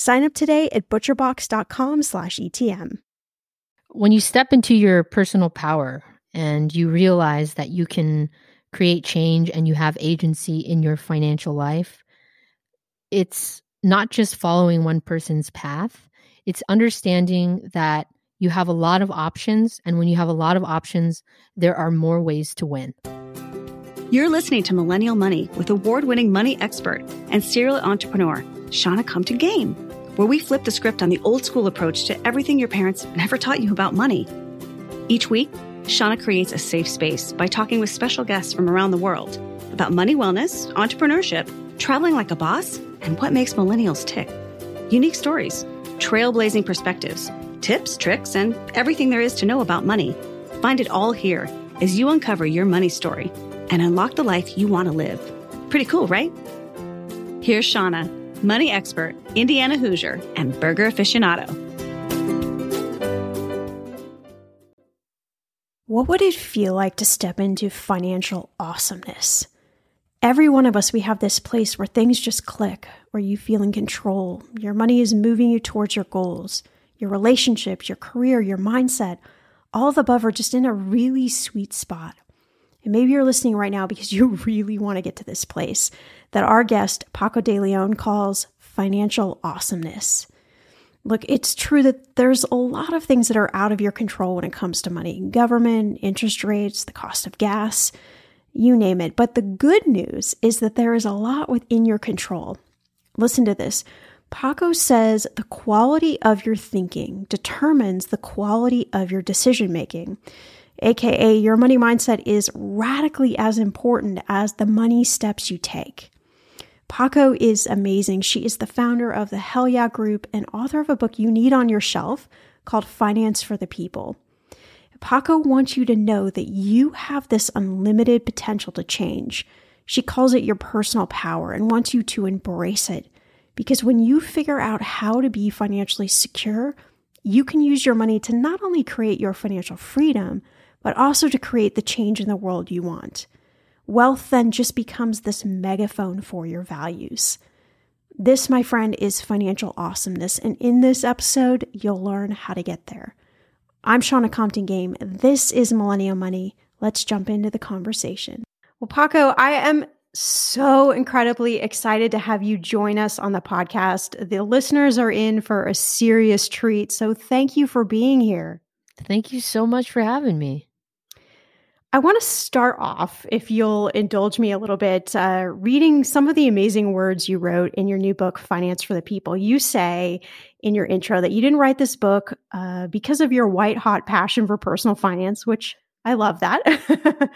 Sign up today at butcherbox.com/etm. When you step into your personal power and you realize that you can create change and you have agency in your financial life, it's not just following one person's path, it's understanding that you have a lot of options. And when you have a lot of options, there are more ways to win. You're listening to Millennial Money with award winning money expert and serial entrepreneur, Shannah Compton Game where we flip the script on the old school approach to everything your parents never taught you about money. Each week, Shannah creates a safe space by talking with special guests from around the world about money wellness, entrepreneurship, traveling like a boss, and what makes millennials tick. Unique stories, trailblazing perspectives, tips, tricks, and everything there is to know about money. Find it all here as you uncover your money story and unlock the life you want to live. Pretty cool, right? Here's Shannah money expert, Indiana Hoosier, and burger aficionado. What would it feel like to step into financial awesomeness? Every one of us, we have this place where things just click, where you feel in control. Your money is moving you towards your goals, your relationships, your career, your mindset. All of the above are just in a really sweet spot. And maybe you're listening right now because you really want to get to this place that our guest, Paco de Leon, calls financial awesomeness. Look, it's true that there's a lot of things that are out of your control when it comes to money government, interest rates, the cost of gas, you name it. But the good news is that there is a lot within your control. Listen to this. Paco says the quality of your thinking determines the quality of your decision making aka your money mindset, is radically as important as the money steps you take. Paco is amazing. She is the founder of the Hell Yeah Group and author of a book you need on your shelf called Finance for the People. Paco wants you to know that you have this unlimited potential to change. She calls it your personal power and wants you to embrace it. Because when you figure out how to be financially secure, you can use your money to not only create your financial freedom, but also to create the change in the world you want. Wealth then just becomes this megaphone for your values. This, my friend, is financial awesomeness. And in this episode, you'll learn how to get there. I'm Shannah Compton Game. This is Millennial Money. Let's jump into the conversation. Well, Paco, I am so incredibly excited to have you join us on the podcast. The listeners are in for a serious treat. So thank you for being here. Thank you so much for having me. I want to start off, if you'll indulge me a little bit, uh, reading some of the amazing words you wrote in your new book, Finance for the People. You say in your intro that you didn't write this book uh, because of your white hot passion for personal finance, which I love that.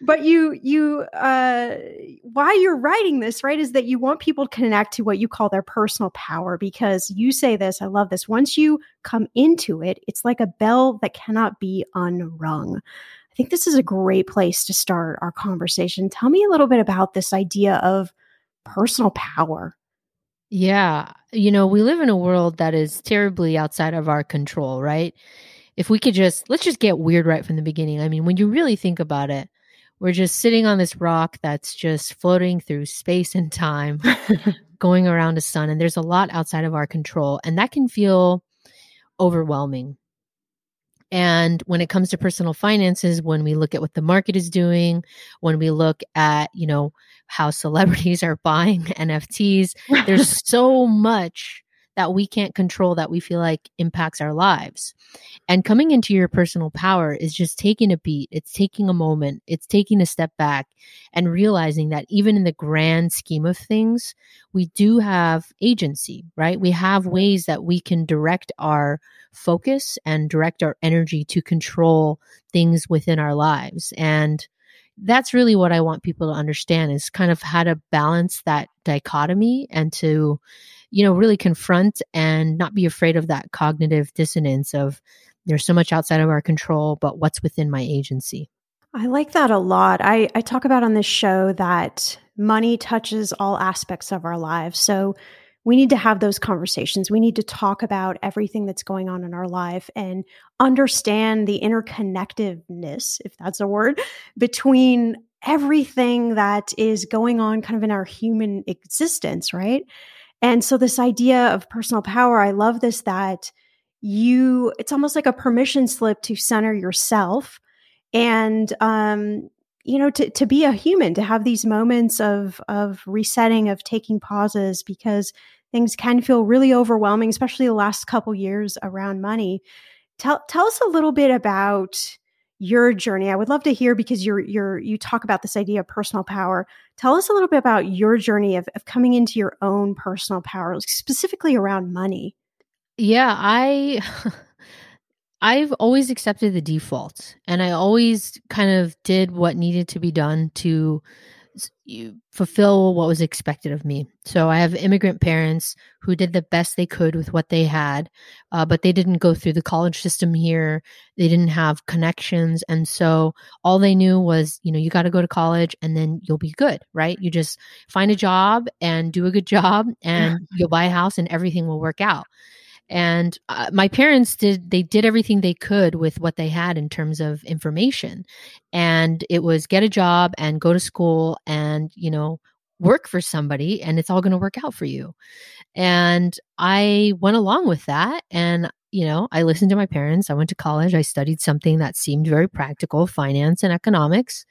but you you uh why you're writing this right is that you want people to connect to what you call their personal power because you say this i love this once you come into it it's like a bell that cannot be unrung i think this is a great place to start our conversation tell me a little bit about this idea of personal power yeah you know we live in a world that is terribly outside of our control right if we could just let's just get weird right from the beginning i mean when you really think about it we're just sitting on this rock that's just floating through space and time, going around a sun. And there's a lot outside of our control. And that can feel overwhelming. And when it comes to personal finances, when we look at what the market is doing, when we look at, you know, how celebrities are buying NFTs, there's so much that we can't control that we feel like impacts our lives. And coming into your personal power is just taking a beat, it's taking a moment, it's taking a step back and realizing that even in the grand scheme of things, we do have agency, right? We have ways that we can direct our focus and direct our energy to control things within our lives. And that's really what I want people to understand is kind of how to balance that dichotomy and to you know, really confront and not be afraid of that cognitive dissonance of there's so much outside of our control, but what's within my agency. I like that a lot. I, I talk about on this show that money touches all aspects of our lives. So we need to have those conversations. We need to talk about everything that's going on in our life and understand the interconnectedness, if that's a word, between everything that is going on kind of in our human existence, right? And so this idea of personal power, I love this that you it's almost like a permission slip to center yourself and um you know to to be a human to have these moments of of resetting of taking pauses because things can feel really overwhelming especially the last couple years around money tell tell us a little bit about your journey. I would love to hear because you're you're you talk about this idea of personal power. Tell us a little bit about your journey of, of coming into your own personal power, specifically around money. Yeah, I I've always accepted the default and I always kind of did what needed to be done to fulfill what was expected of me. So I have immigrant parents who did the best they could with what they had, uh, but they didn't go through the college system here. They didn't have connections. And so all they knew was, you know, you got to go to college and then you'll be good, right? You just find a job and do a good job and you'll buy a house and everything will work out and uh, my parents did they did everything they could with what they had in terms of information. And it was get a job and go to school and you know work for somebody and it's all going to work out for you. And i went along with that and you know i listened to my parents i went to college i studied something that seemed very practical finance and economics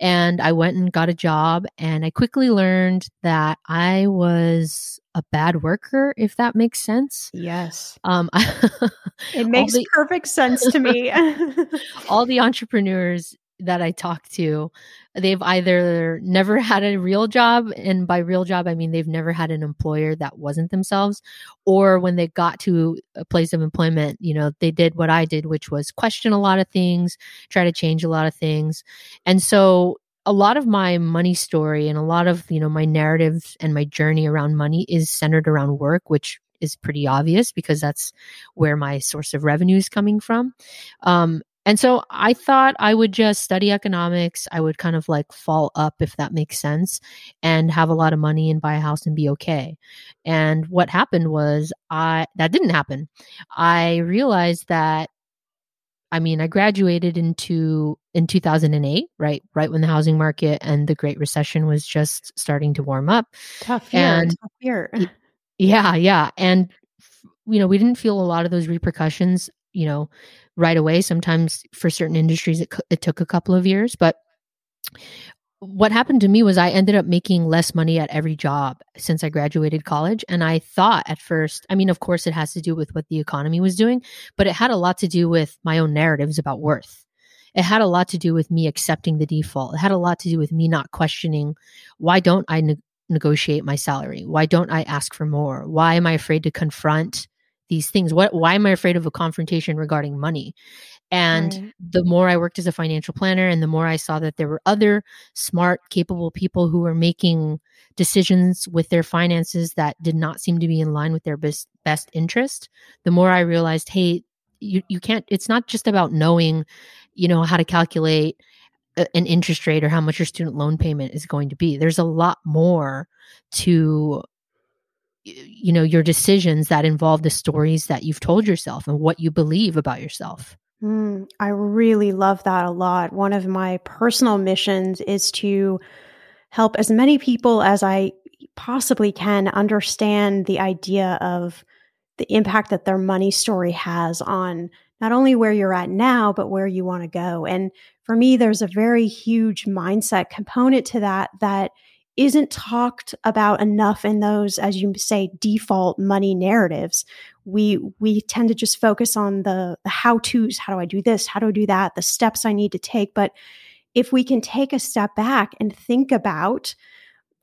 and i went and got a job and i quickly learned that i was a bad worker, if that makes sense. Yes. Um, it makes the, perfect sense to me. all the entrepreneurs that I talk to, they've either never had a real job, and by real job, I mean they've never had an employer that wasn't themselves, or when they got to a place of employment, you know, they did what I did, which was question a lot of things, try to change a lot of things. And so a lot of my money story and a lot of you know my narratives and my journey around money is centered around work which is pretty obvious because that's where my source of revenue is coming from um, And so I thought I would just study economics. I would kind of like fall up, if that makes sense, and have a lot of money and buy a house and be okay. And what happened was I, that didn't happen. I realized that I mean, I graduated into in 2008, right, right when the housing market and the Great Recession was just starting to warm up. Tough year, and, tough year. Yeah, yeah, and you know, we didn't feel a lot of those repercussions, you know, right away. Sometimes for certain industries, it it took a couple of years, but what happened to me was I ended up making less money at every job since I graduated college. And I thought at first, I mean, of course, it has to do with what the economy was doing, but it had a lot to do with my own narratives about worth. It had a lot to do with me accepting the default. It had a lot to do with me not questioning why don't I ne- negotiate my salary? Why don't I ask for more? Why am I afraid to confront these things? What why am I afraid of a confrontation regarding money? And right. the more I worked as a financial planner and the more I saw that there were other smart, capable people who were making decisions with their finances that did not seem to be in line with their best, best interest, the more I realized, hey, you, you can't, it's not just about knowing, you know, how to calculate an interest rate or how much your student loan payment is going to be. There's a lot more to you know your decisions that involve the stories that you've told yourself and what you believe about yourself Mm, I really love that a lot. One of my personal missions is to help as many people as I possibly can understand the idea of the impact that their money story has on not only where you're at now, but where you want to go. And for me, there's a very huge mindset component to that that isn't talked about enough in those, as you say, default money narratives. We we tend to just focus on the, the how tos. How do I do this? How do I do that? The steps I need to take. But if we can take a step back and think about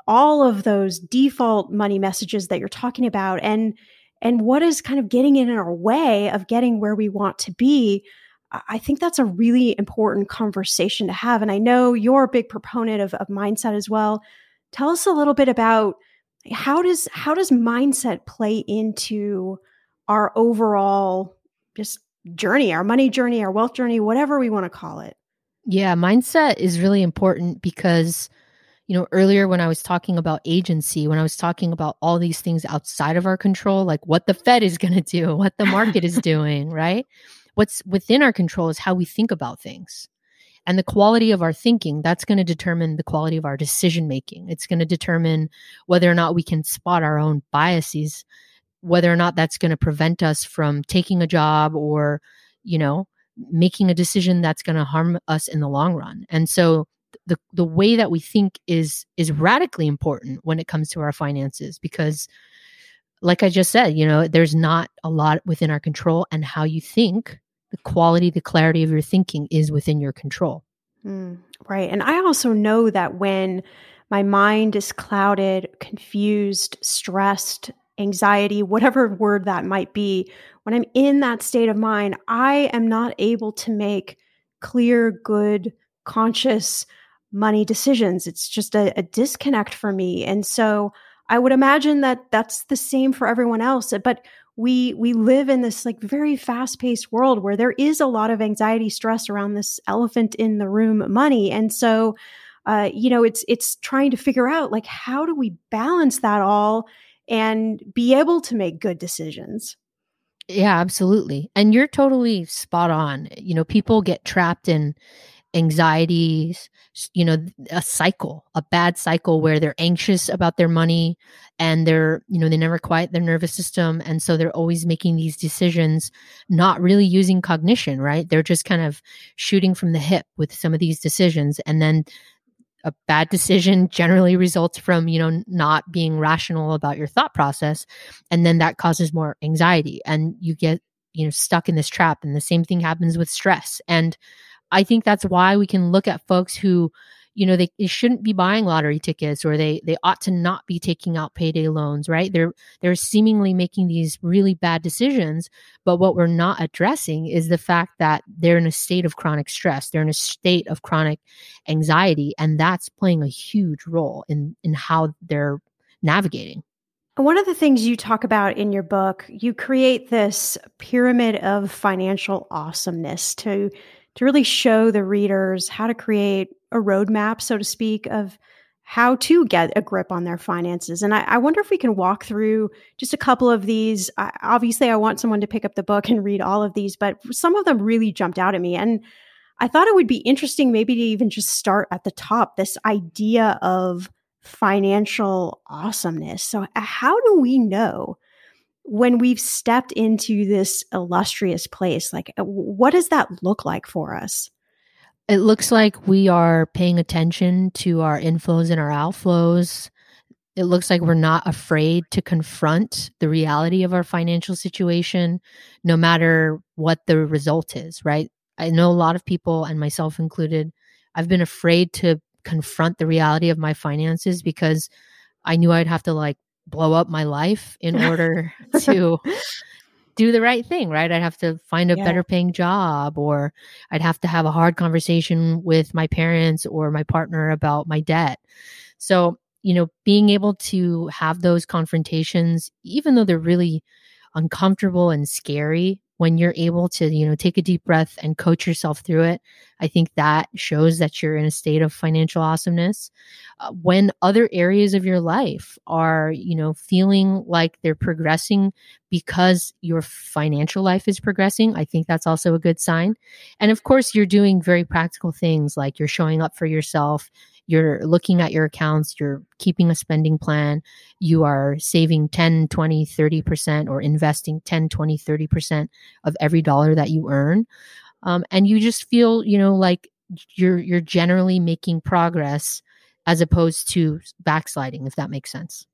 all of those default money messages that you're talking about and and what is kind of getting in our way of getting where we want to be I think that's a really important conversation to have. And I know you're a big proponent of, of mindset as well. Tell us a little bit about how does how does mindset play into our overall just journey, our money journey, our wealth journey, whatever we want to call it. Yeah, mindset is really important because you know, earlier when I was talking about agency, when I was talking about all these things outside of our control, like what the Fed is going to do, what the market is doing, right? What's within our control is how we think about things and the quality of our thinking that's going to determine the quality of our decision making. It's going to determine whether or not we can spot our own biases whether or not that's going to prevent us from taking a job or you know making a decision that's going to harm us in the long run. And so the the way that we think is is radically important when it comes to our finances because like i just said you know there's not a lot within our control and how you think the quality, the clarity of your thinking is within your control. Mm, right. And I also know that when my mind is clouded, confused, stressed, anxiety, whatever word that might be, when I'm in that state of mind, I am not able to make clear, good, conscious money decisions. It's just a, a disconnect for me. And so I would imagine that that's the same for everyone else. But we we live in this like very fast-paced world where there is a lot of anxiety stress around this elephant in the room money. And so uh, you know it's it's trying to figure out like how do we balance that all and be able to make good decisions? Yeah absolutely. And you're totally spot on. You know people get trapped in anxieties, you know, a cycle, a bad cycle where they're anxious about their money and they're, you know, they never quiet their nervous system. And so they're always making these decisions, not really using cognition, right? They're just kind of shooting from the hip with some of these decisions. And then a bad decision generally results from, you know, not being rational about your thought process. And then that causes more anxiety and you get, you know, stuck in this trap. And the same thing happens with stress. And, I think that's why we can look at folks who, you know, they, they, shouldn't be buying lottery tickets or they they ought to not be taking out payday loans, right? They're they're seemingly making these really bad decisions, but what we're not addressing is the fact that they're in a state of chronic stress, they're in a state of chronic anxiety, and that's playing a huge role in in how they're navigating. One of the things you talk about in your book, you create this pyramid of financial awesomeness to to really show the readers how to create a roadmap, so to speak, of how to get a grip on their finances. And I, I wonder if we can walk through just a couple of these. I, obviously, I want someone to pick up the book and read all of these, but some of them really jumped out at me. And I thought it would be interesting maybe to even just start at the top this idea of financial awesomeness. So, uh, how do we know? When we've stepped into this illustrious place like uh, what does that look like for us it looks like we are paying attention to our inflows and our outflows. It looks like we're not afraid to confront the reality of our financial situation, no matter what the result is, right? I know a lot of people, and myself included, I've been afraid to confront the reality of my finances because I knew I'd have to like blow up my life in order to do the right thing, right? I'd have to find a yeah. better paying job or I'd have to have a hard conversation with my parents or my partner about my debt. So, you know, being able to have those confrontations, even though they're really uncomfortable and scary, when you're able to, you know, take a deep breath and coach yourself through it, I think that shows that you're in a state of financial awesomeness. Uh, when other areas of your life are, you know, feeling like they're progressing because your financial life is progressing, I think that's also a good sign. And of course, you're doing very practical things like you're showing up for yourself, you're looking at your accounts, you're keeping a spending plan, you are saving 10, 20, 30% or investing 10, 20, 30% of every dollar that you earn. Um, and you just feel, you know, like you're you're generally making progress as opposed to backsliding, if that makes sense.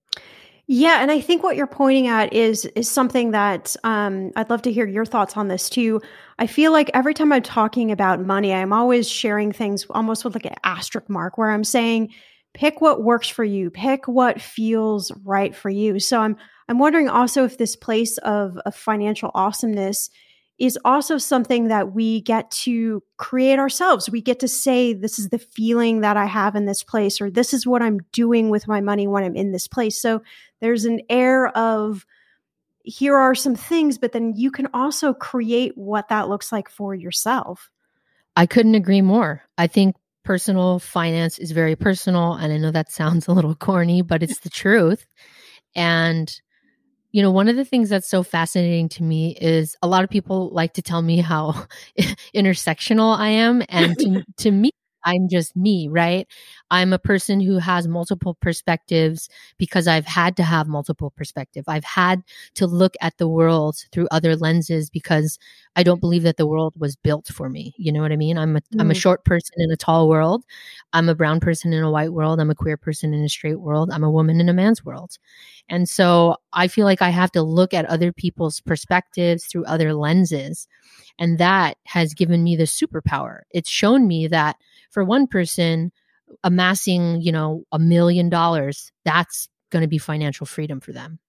Yeah, and I think what you're pointing at is is something that um, I'd love to hear your thoughts on this too. I feel like every time I'm talking about money, I'm always sharing things almost with like an asterisk mark, where I'm saying, pick what works for you, pick what feels right for you. So I'm I'm wondering also if this place of, of financial awesomeness is also something that we get to create ourselves. We get to say, this is the feeling that I have in this place, or this is what I'm doing with my money when I'm in this place. So there's an air of, here are some things, but then you can also create what that looks like for yourself. I couldn't agree more. I think personal finance is very personal. And I know that sounds a little corny, but it's the truth. And you know, one of the things that's so fascinating to me is a lot of people like to tell me how intersectional I am. And to, to me, I'm just me, right? I'm a person who has multiple perspectives because I've had to have multiple perspective. I've had to look at the world through other lenses because I don't believe that the world was built for me. You know what I mean? I'm a am a mm. short person in a tall world. I'm a brown person in a white world. I'm a queer person in a straight world. I'm a woman in a man's world. And so I feel like I have to look at other people's perspectives through other lenses. And that has given me the superpower. It's shown me that for one person amassing you know a million dollars that's going to be financial freedom for them.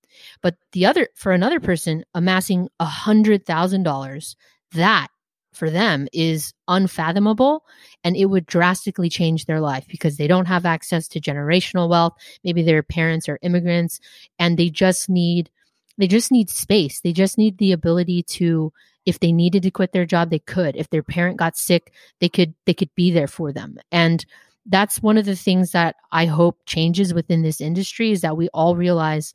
But the other for another person amassing a hundred thousand dollars that for them is unfathomable and it would drastically change their life because they don't have access to generational wealth. Maybe their parents are immigrants and they just need they just need space. They just need the ability to if they needed to quit their job they could. If their parent got sick they could they could be there for them. And that's one of the things that i hope changes within this industry is that we all realize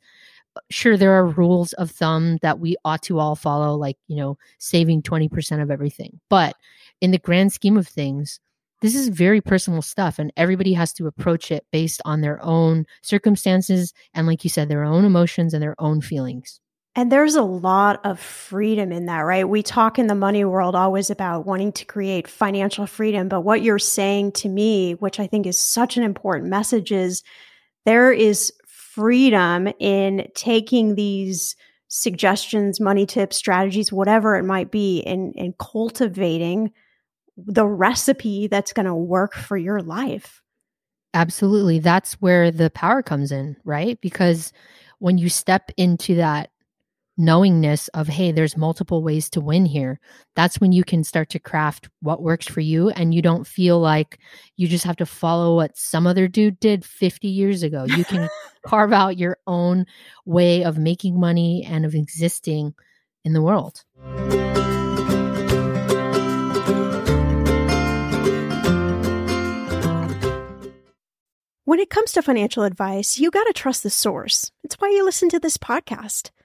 sure there are rules of thumb that we ought to all follow like you know saving 20% of everything. But in the grand scheme of things this is very personal stuff and everybody has to approach it based on their own circumstances and like you said their own emotions and their own feelings and there's a lot of freedom in that, right? We talk in the money world always about wanting to create financial freedom. But what you're saying to me, which I think is such an important message, is there is freedom in taking these suggestions, money tips, strategies, whatever it might be, and, and cultivating the recipe that's going to work for your life. Absolutely. That's where the power comes in, right? Because when you step into that knowingness of hey there's multiple ways to win here. That's when you can start to craft what works for you and you don't feel like you just have to follow what some other dude did 50 years ago. You can carve out your own way of making money and of existing in the world. When it comes to financial advice you got to trust the source. It's why you listen to this podcast.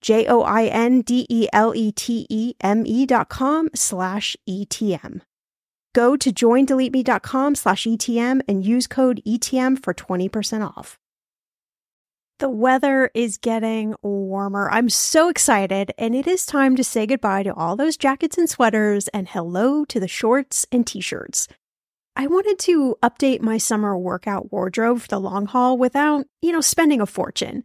J O I N D E L E T E M E dot com slash ETM. Go to joindeleteme.com slash ETM and use code ETM for 20% off. The weather is getting warmer. I'm so excited, and it is time to say goodbye to all those jackets and sweaters and hello to the shorts and t shirts. I wanted to update my summer workout wardrobe for the long haul without, you know, spending a fortune.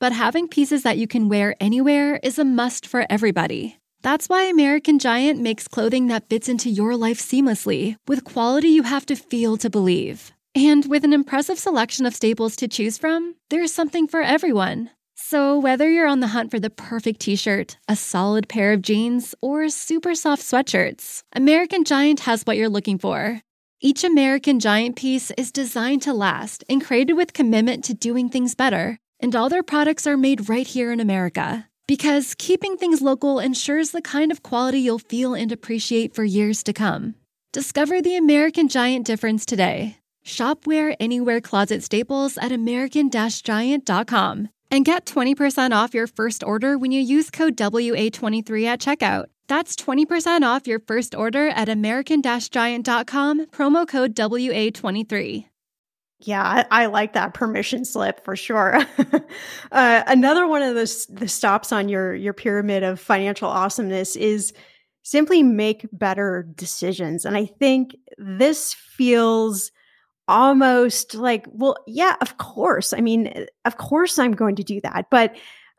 But having pieces that you can wear anywhere is a must for everybody. That's why American Giant makes clothing that fits into your life seamlessly, with quality you have to feel to believe. And with an impressive selection of staples to choose from, there's something for everyone. So, whether you're on the hunt for the perfect t shirt, a solid pair of jeans, or super soft sweatshirts, American Giant has what you're looking for. Each American Giant piece is designed to last and created with commitment to doing things better. And all their products are made right here in America. Because keeping things local ensures the kind of quality you'll feel and appreciate for years to come. Discover the American Giant difference today. Shop wear anywhere closet staples at American Giant.com and get 20% off your first order when you use code WA23 at checkout. That's 20% off your first order at American Giant.com, promo code WA23. Yeah, I, I, like that permission slip for sure. uh, another one of the, the stops on your your pyramid of financial awesomeness is simply make better decisions. And I think this feels almost like, well, yeah, of course. I mean, of course I'm going to do that. But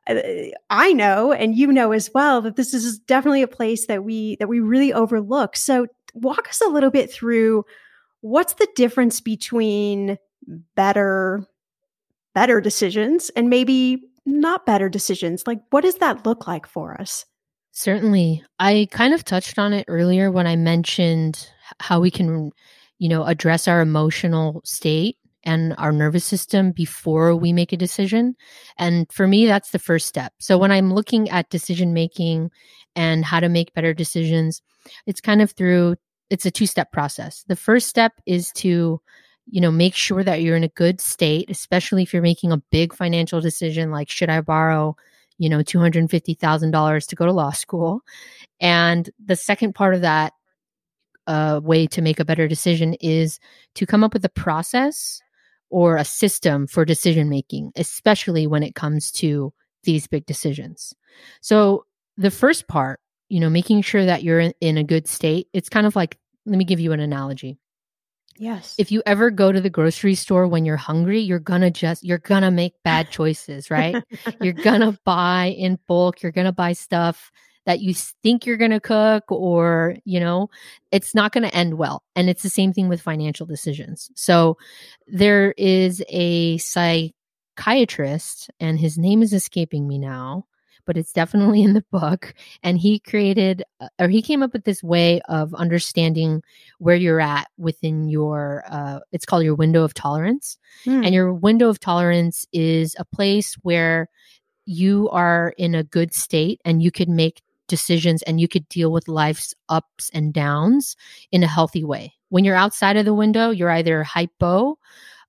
uh, I know, and you know as well, that this is definitely a place that we that we really overlook. So walk us a little bit through what's the difference between better better decisions and maybe not better decisions. Like what does that look like for us? Certainly. I kind of touched on it earlier when I mentioned how we can, you know, address our emotional state and our nervous system before we make a decision. And for me, that's the first step. So when I'm looking at decision making and how to make better decisions, it's kind of through, it's a two step process. The first step is to, you know, make sure that you're in a good state, especially if you're making a big financial decision like, should I borrow you know, $250,000 to go to law school. And the second part of that uh, way to make a better decision is to come up with a process or a system for decision making, especially when it comes to these big decisions. So, the first part, you know, making sure that you're in, in a good state, it's kind of like, let me give you an analogy. Yes. If you ever go to the grocery store when you're hungry, you're going to just, you're going to make bad choices, right? you're going to buy in bulk. You're going to buy stuff that you think you're going to cook or, you know, it's not going to end well. And it's the same thing with financial decisions. So there is a psychiatrist, and his name is escaping me now but it's definitely in the book. And he created, uh, or he came up with this way of understanding where you're at within your, uh, it's called your window of tolerance. Hmm. And your window of tolerance is a place where you are in a good state and you could make decisions and you could deal with life's ups and downs in a healthy way. When you're outside of the window, you're either hypo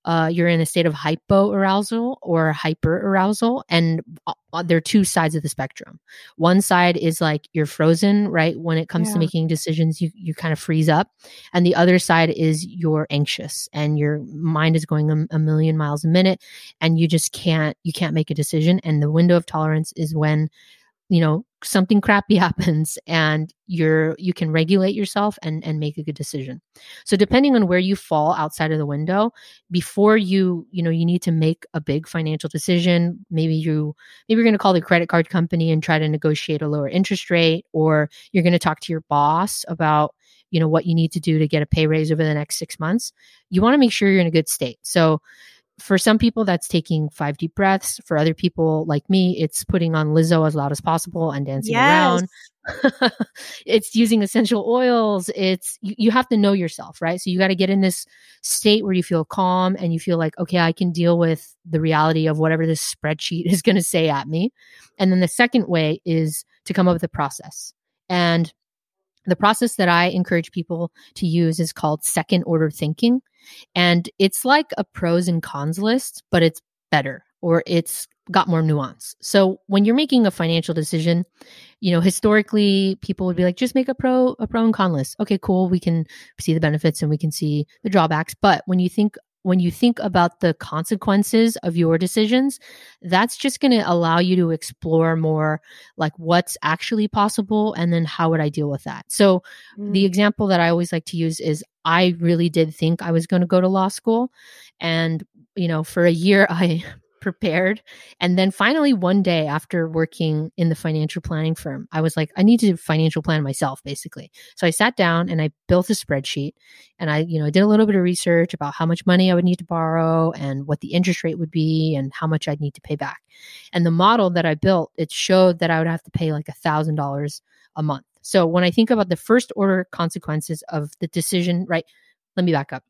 uh, you're in a state of hypoarousal or hyper arousal. And uh, uh, there are two sides of the spectrum. One side is like you're frozen, right? When it comes yeah. to making decisions, you, you kind of freeze up. And the other side is you're anxious and your mind is going a, a million miles a minute and you just can't, you can't make a decision. And the window of tolerance is when you know something crappy happens and you're you can regulate yourself and and make a good decision. So depending on where you fall outside of the window before you you know you need to make a big financial decision maybe you maybe you're going to call the credit card company and try to negotiate a lower interest rate or you're going to talk to your boss about you know what you need to do to get a pay raise over the next 6 months you want to make sure you're in a good state. So for some people, that's taking five deep breaths. For other people like me, it's putting on Lizzo as loud as possible and dancing yes. around. it's using essential oils. It's you, you have to know yourself, right? So you got to get in this state where you feel calm and you feel like, okay, I can deal with the reality of whatever this spreadsheet is going to say at me. And then the second way is to come up with a process. And the process that I encourage people to use is called second order thinking. And it's like a pros and cons list, but it's better or it's got more nuance. So when you're making a financial decision, you know, historically people would be like, just make a pro, a pro and con list. Okay, cool. We can see the benefits and we can see the drawbacks. But when you think when you think about the consequences of your decisions, that's just going to allow you to explore more like what's actually possible and then how would I deal with that. So, mm. the example that I always like to use is I really did think I was going to go to law school. And, you know, for a year, I prepared. And then finally, one day after working in the financial planning firm, I was like, I need to financial plan myself, basically. So I sat down and I built a spreadsheet and I, you know, did a little bit of research about how much money I would need to borrow and what the interest rate would be and how much I'd need to pay back. And the model that I built, it showed that I would have to pay like a thousand dollars a month. So when I think about the first order consequences of the decision, right? let me back up.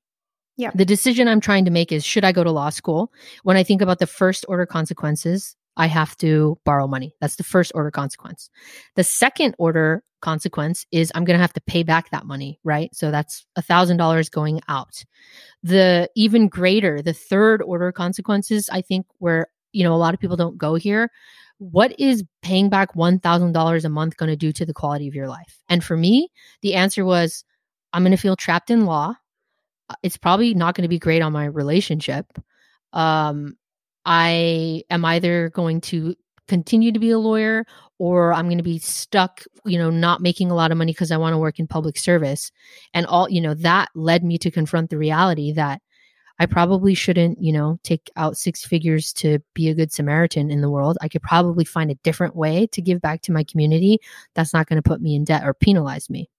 Yeah. The decision I'm trying to make is should I go to law school? When I think about the first order consequences, I have to borrow money. That's the first order consequence. The second order consequence is I'm going to have to pay back that money, right? So that's a thousand dollars going out. The even greater, the third order consequences, I think where, you know, a lot of people don't go here. What is paying back $1,000 a month going to do to the quality of your life? And for me, the answer was I'm going to feel trapped in law. Uh, it's probably not going to be great on my relationship. Um, I am either going to continue to be a lawyer or I'm going to be stuck, you know, not making a lot of money because I want to work in public service. And all, you know, that led me to confront the reality that I probably shouldn't, you know, take out six figures to be a good Samaritan in the world. I could probably find a different way to give back to my community that's not going to put me in debt or penalize me.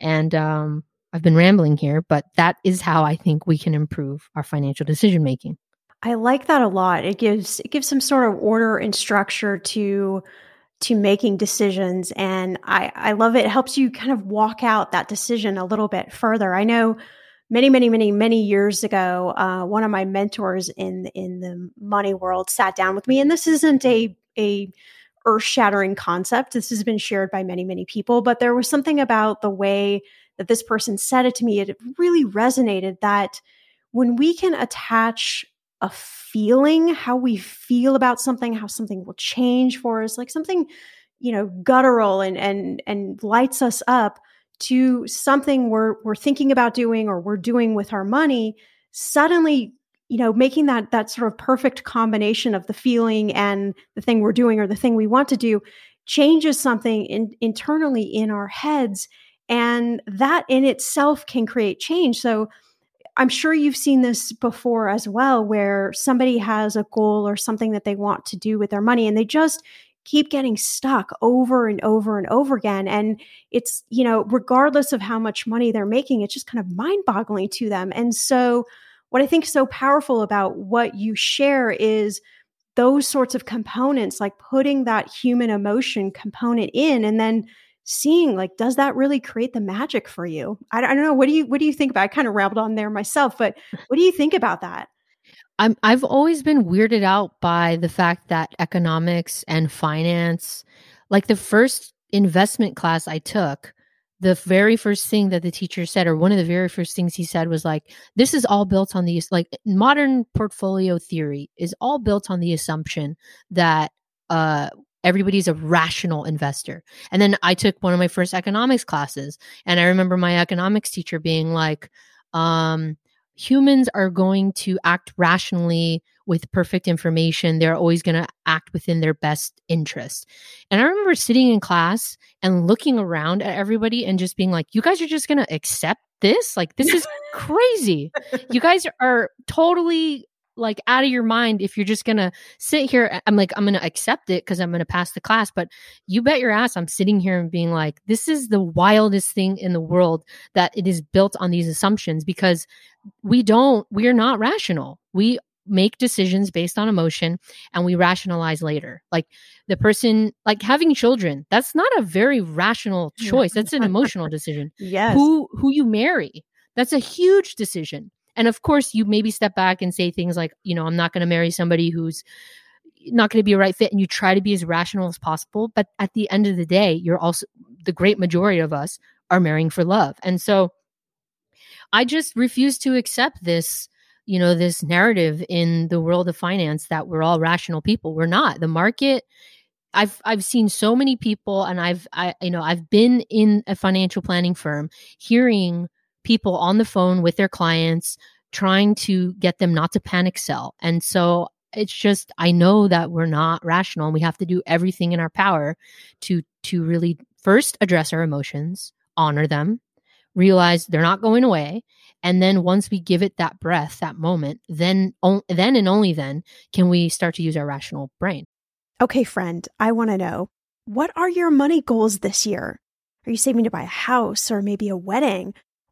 And um, I've been rambling here, but that is how I think we can improve our financial decision making. I like that a lot. It gives it gives some sort of order and structure to to making decisions and I I love it. It helps you kind of walk out that decision a little bit further. I know many many many many years ago uh, one of my mentors in in the money world sat down with me and this isn't a a earth-shattering concept. This has been shared by many many people, but there was something about the way that this person said it to me it really resonated that when we can attach a feeling, how we feel about something, how something will change for us, like something, you know, guttural and and and lights us up to something we're we're thinking about doing or we're doing with our money, suddenly, you know, making that that sort of perfect combination of the feeling and the thing we're doing or the thing we want to do changes something in, internally in our heads and that in itself can create change. So I'm sure you've seen this before as well, where somebody has a goal or something that they want to do with their money and they just keep getting stuck over and over and over again. And it's, you know, regardless of how much money they're making, it's just kind of mind boggling to them. And so, what I think is so powerful about what you share is those sorts of components, like putting that human emotion component in and then seeing like does that really create the magic for you? I, I, don't know what do you what do you think about i kind of rambled on there myself but what do you think about that? I'm i've always been weirded out by the fact that economics and finance like the first investment class i took the very first thing that the teacher said or one of the very first things he said was like this is all built on these like modern portfolio theory is all built on the assumption that uh everybody's a rational investor. And then I took one of my first economics classes, and I remember my economics teacher being like, um, humans are going to act rationally with perfect information. They're always going to act within their best interest. And I remember sitting in class and looking around at everybody and just being like, you guys are just going to accept this? Like, this is crazy. you guys are totally like out of your mind if you're just gonna sit here i'm like i'm gonna accept it because i'm gonna pass the class but you bet your ass i'm sitting here and being like this is the wildest thing in the world that it is built on these assumptions because we don't we're not rational. We make decisions based on emotion and we rationalize later. Like the person like having children that's not a very rational choice that's an emotional decision. Yes. Who who you marry that's a huge decision and of course, you maybe step back and say things like, you know, I'm not going to marry somebody who's not going to be a right fit. And you try to be as rational as possible. But at the end of the day, you're also, the great majority of us are marrying for love. And so I just refuse to accept this you know this narrative in the world of finance that we're all rational people we're not the market I've I've seen so many people and I've I you know I've been in a financial planning firm hearing people on the phone with their clients, trying to get them not to panic sell. And so it's just I know that we're not rational and we have to do everything in our power to to really first address our emotions, honor them, realize they're not going away, and then once we give it that breath, that moment, then on, then and only then can we start to use our rational brain. Okay, friend, I want to know what are your money goals this year? Are you saving to buy a house or maybe a wedding?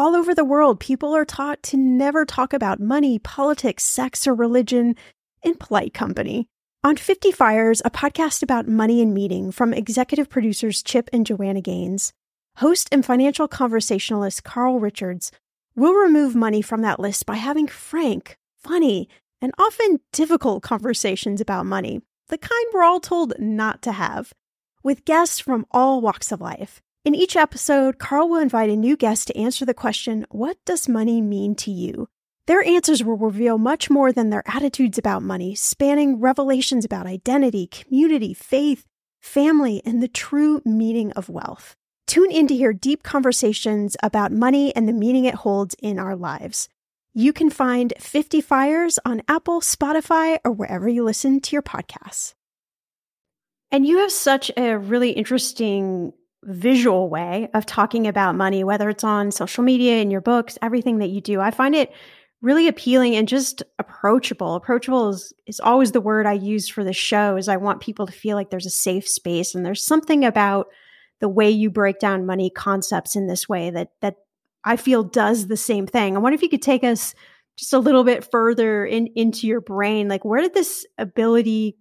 All over the world, people are taught to never talk about money, politics, sex, or religion in polite company. On 50 Fires, a podcast about money and meeting from executive producers Chip and Joanna Gaines, host and financial conversationalist Carl Richards will remove money from that list by having frank, funny, and often difficult conversations about money, the kind we're all told not to have, with guests from all walks of life. In each episode, Carl will invite a new guest to answer the question, What does money mean to you? Their answers will reveal much more than their attitudes about money, spanning revelations about identity, community, faith, family, and the true meaning of wealth. Tune in to hear deep conversations about money and the meaning it holds in our lives. You can find 50 Fires on Apple, Spotify, or wherever you listen to your podcasts. And you have such a really interesting visual way of talking about money, whether it's on social media, in your books, everything that you do. I find it really appealing and just approachable. Approachable is, is always the word I use for the show is I want people to feel like there's a safe space and there's something about the way you break down money concepts in this way that that I feel does the same thing. I wonder if you could take us just a little bit further in into your brain. Like where did this ability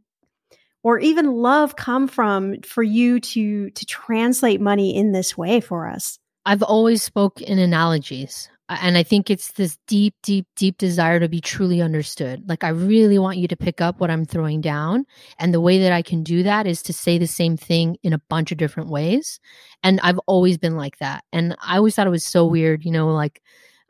or even love come from for you to to translate money in this way for us? I've always spoke in analogies and I think it's this deep, deep, deep desire to be truly understood. Like, I really want you to pick up what I'm throwing down. And the way that I can do that is to say the same thing in a bunch of different ways. And I've always been like that. And I always thought it was so weird, you know, like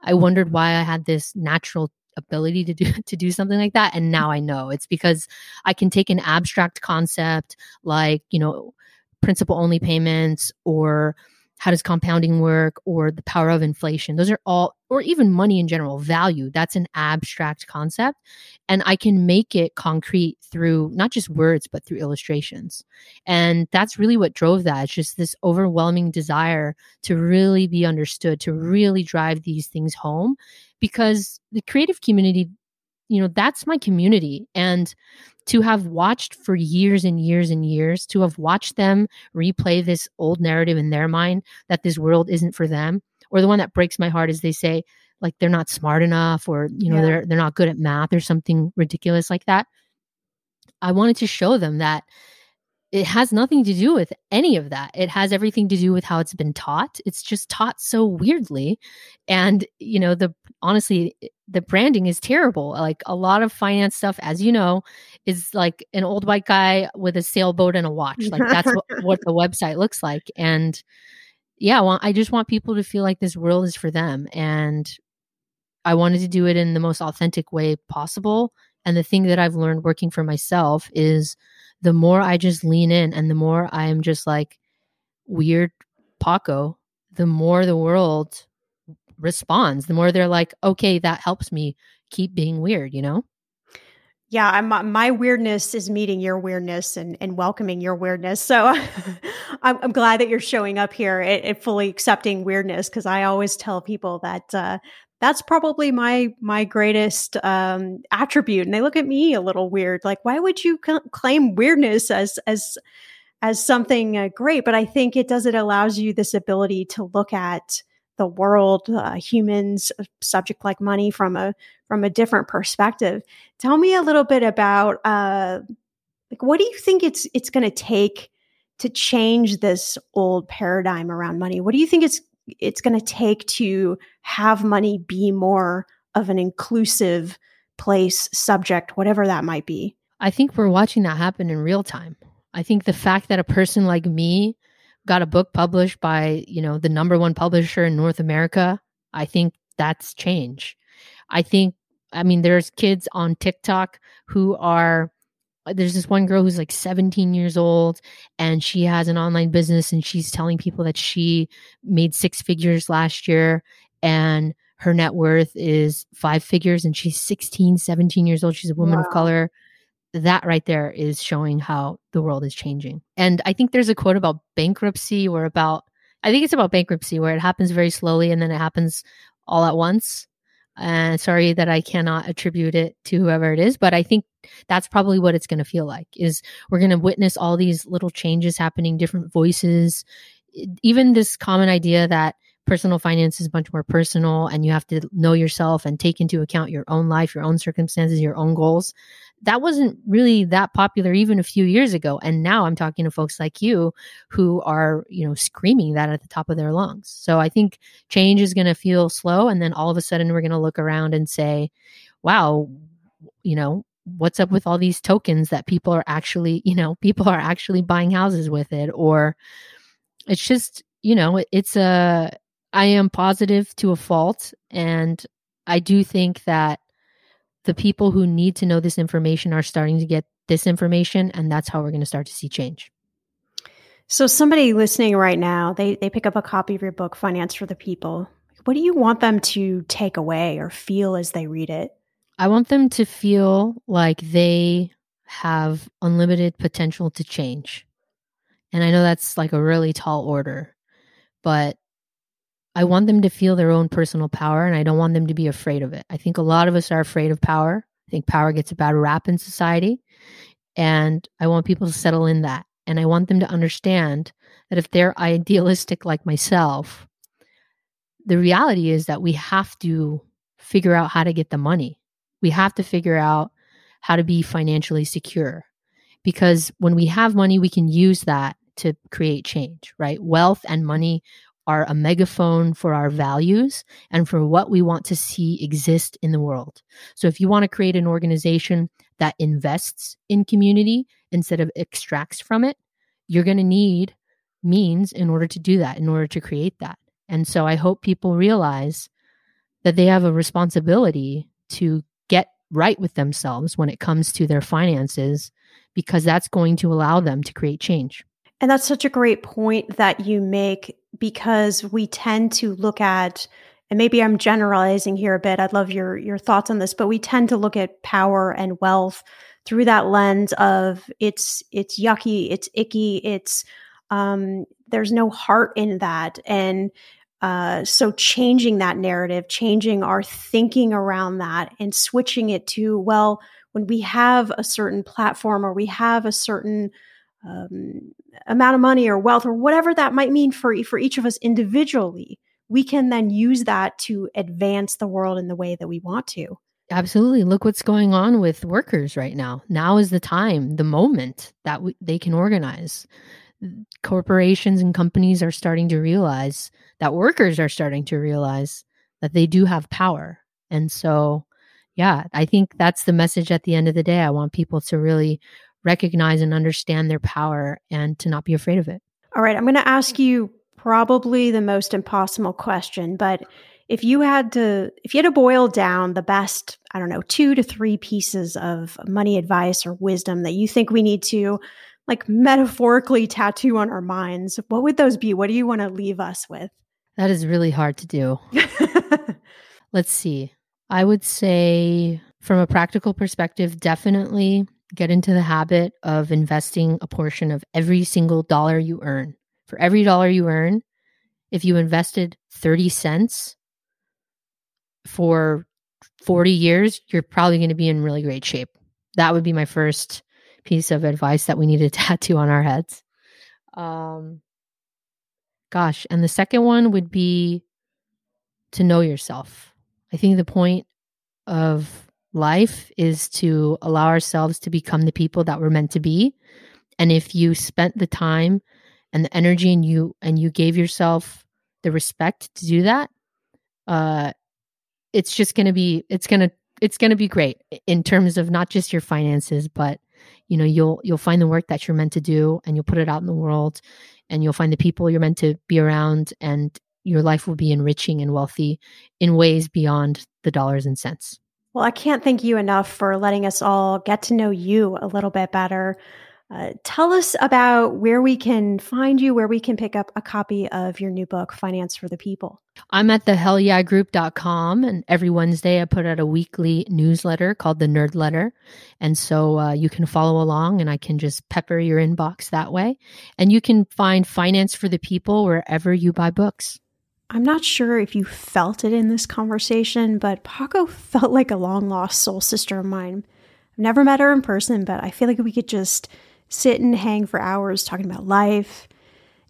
I wondered why I had this natural ability to do to do something like that and now I know. It's because I can take an abstract concept like you know principal only payments or how does compounding work or the power of inflation. Those are all or even money in general value. That's an abstract concept and i can make it concrete through not just words but through illustrations. And that's really what drove that. It's just this overwhelming desire to really be understood to really drive these things home because the creative community you know that's my community and to have watched for years and years and years to have watched them replay this old narrative in their mind that this world isn't for them or the one that breaks my heart is they say like they're not smart enough or you know yeah. they're they're not good at math or something ridiculous like that i wanted to show them that it has nothing to do with any of that. It has everything to do with how it's been taught. It's just taught so weirdly. And, you know, the honestly, the branding is terrible. Like a lot of finance stuff, as you know, is like an old white guy with a sailboat and a watch. Like that's what, what the website looks like. And yeah, well, I just want people to feel like this world is for them. And I wanted to do it in the most authentic way possible. And the thing that I've learned working for myself is the more I just lean in and the more I am just like weird Paco, the more the world responds, the more they're like, okay, that helps me keep being weird, you know? yeah, I'm, my weirdness is meeting your weirdness and, and welcoming your weirdness. So I'm, I'm, glad that you're showing up here and, fully accepting weirdness because I always tell people that uh, that's probably my my greatest um, attribute, and they look at me a little weird, like why would you c- claim weirdness as as as something uh, great? But I think it does it allows you this ability to look at the world, uh, humans, a subject like money from a from a different perspective. Tell me a little bit about uh, like what do you think it's it's going to take to change this old paradigm around money? What do you think it's it's going to take to have money be more of an inclusive place, subject, whatever that might be? I think we're watching that happen in real time. I think the fact that a person like me got a book published by, you know, the number one publisher in North America, I think that's change. I think I mean there's kids on TikTok who are Uh, there's this one girl who's like 17 years old and she has an online business and she's telling people that she made six figures last year and her net worth is five figures and she's 16 17 years old she's a woman wow. of color that right there is showing how the world is changing. And I think there's a quote about bankruptcy or about, I think it's about bankruptcy where it happens very slowly and then it happens all at once. And sorry that I cannot attribute it to whoever it is, but I think that's probably what it's going to feel like is we're going to witness all these little changes happening, different voices, even this common idea that personal finance is much more personal and you have to know yourself and take into account your own life, your own circumstances, your own goals that wasn't really that popular even a few years ago. And now i'm talking to folks like you who are you know screaming that at the top of their lungs. So i think change is going to feel slow and then all of a sudden we're going to look around and say wow you know what's up with all these tokens that people are actually you know people are actually buying houses with it or it's just you know it's a i am positive to a fault and i do think that the people who need to know this information are starting to get this information and that's how we're going to start to see change. So somebody listening right now they they pick up a copy of your book finance for the people. What do you want them to take away or feel as they read it i want them to feel like they have unlimited potential to change and i know that's like a really tall order but I want them to feel their own personal power and I don't want them to be afraid of it. I think a lot of us are afraid of power. I think power gets a bad rap in society. And I want people to settle in that. And I want them to understand that if they're idealistic like myself, the reality is that we have to figure out how to get the money. We have to figure out how to be financially secure. Because when we have money, we can use that to create change, right? Wealth and money are a megaphone for our values and for what we want to see exist in the world. So if you want to create an organization that invests in community instead of extracts from it, you're going to need means in order to do that, in order to create that. And so I hope people realize that they have a responsibility to right with themselves when it comes to their finances, because that's going to allow them to create change. And that's such a great point that you make because we tend to look at and maybe I'm generalizing here a bit. I'd love your your thoughts on this, but we tend to look at power and wealth through that lens of it's it's yucky, it's icky, it's um, there's no heart in that, and uh, so changing that narrative, changing our thinking around that, and switching it to well, when we have a certain platform or we have a certain um, amount of money or wealth or whatever that might mean for for each of us individually we can then use that to advance the world in the way that we want to. Absolutely. Look what's going on with workers right now. Now is the time the moment that they can organize corporations and companies are starting to realize that workers are starting to realize that they do have power and so yeah i think that's the message at the end of the day i want people to really recognize and understand their power and to not be afraid of it. All right, I'm going to ask you probably the most impossible question, but if you had to if you had to boil down the best, I don't know, 2 to 3 pieces of money advice or wisdom that you think we need to like metaphorically tattoo on our minds, what would those be? What do you want to leave us with? That is really hard to do. Let's see. I would say from a practical perspective, definitely get into the habit of investing a portion of every single dollar you earn. For every dollar you earn, if you invested 30 cents for 40 years, you're probably going to be in really great shape. That would be my first piece of advice that we need to tattoo on our heads. Um, gosh, and the second one would be to know yourself. I think the point of life is to allow ourselves to become the people that we're meant to be. And if you spent the time and the energy and you and you gave yourself the respect to do that, uh it's just going to be it's going to it's going to be great in terms of not just your finances but you know you'll you'll find the work that you're meant to do and you'll put it out in the world and you'll find the people you're meant to be around and your life will be enriching and wealthy in ways beyond the dollars and cents. Well, I can't thank you enough for letting us all get to know you a little bit better. Uh, tell us about where we can find you, where we can pick up a copy of your new book, Finance for the People. I'm at the hellyeahgroup.com, and every Wednesday I put out a weekly newsletter called the Nerd Letter. And so uh, you can follow along, and I can just pepper your inbox that way. And you can find Finance for the People wherever you buy books. I'm not sure if you felt it in this conversation, but Paco felt like a long lost soul sister of mine. I've never met her in person, but I feel like we could just sit and hang for hours talking about life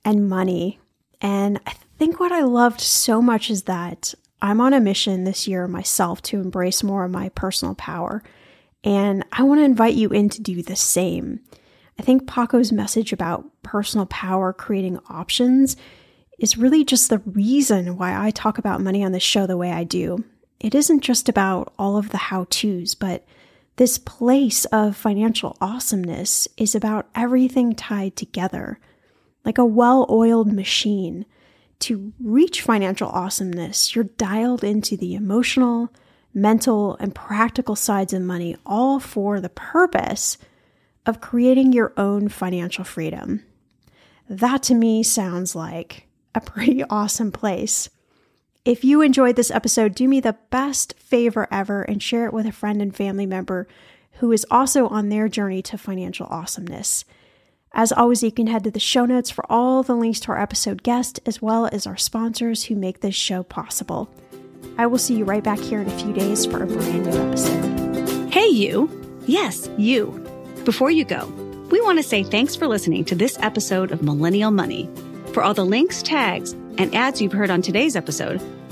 and money. And I think what I loved so much is that I'm on a mission this year myself to embrace more of my personal power. And I want to invite you in to do the same. I think Paco's message about personal power creating options is really just the reason why I talk about money on the show the way I do. It isn't just about all of the how to's, but this place of financial awesomeness is about everything tied together, like a well oiled machine. To reach financial awesomeness, you're dialed into the emotional, mental, and practical sides of money, all for the purpose of creating your own financial freedom. That to me sounds like a pretty awesome place. If you enjoyed this episode, do me the best favor ever and share it with a friend and family member who is also on their journey to financial awesomeness. As always, you can head to the show notes for all the links to our episode guest, as well as our sponsors who make this show possible. I will see you right back here in a few days for a brand new episode. Hey, you. Yes, you. Before you go, we want to say thanks for listening to this episode of Millennial Money. For all the links, tags, and ads you've heard on today's episode,